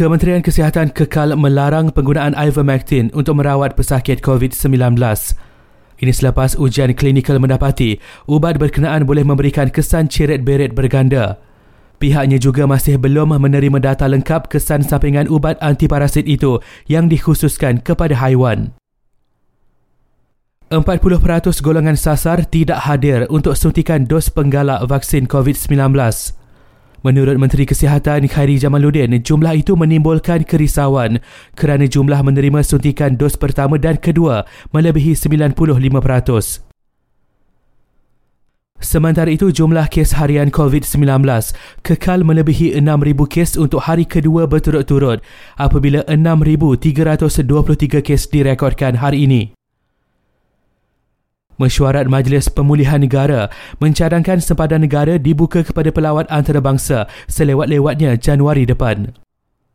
Kementerian Kesihatan kekal melarang penggunaan ivermectin untuk merawat pesakit COVID-19. Ini selepas ujian klinikal mendapati ubat berkenaan boleh memberikan kesan ceret beret berganda. Pihaknya juga masih belum menerima data lengkap kesan sampingan ubat antiparasit itu yang dikhususkan kepada haiwan. 40% golongan sasar tidak hadir untuk suntikan dos penggalak vaksin COVID-19. Menurut Menteri Kesihatan Khairi Jamaluddin, jumlah itu menimbulkan kerisauan kerana jumlah menerima suntikan dos pertama dan kedua melebihi 95%. Sementara itu, jumlah kes harian COVID-19 kekal melebihi 6,000 kes untuk hari kedua berturut-turut apabila 6,323 kes direkodkan hari ini. Mesyuarat Majlis Pemulihan Negara mencadangkan sempadan negara dibuka kepada pelawat antarabangsa selewat-lewatnya Januari depan.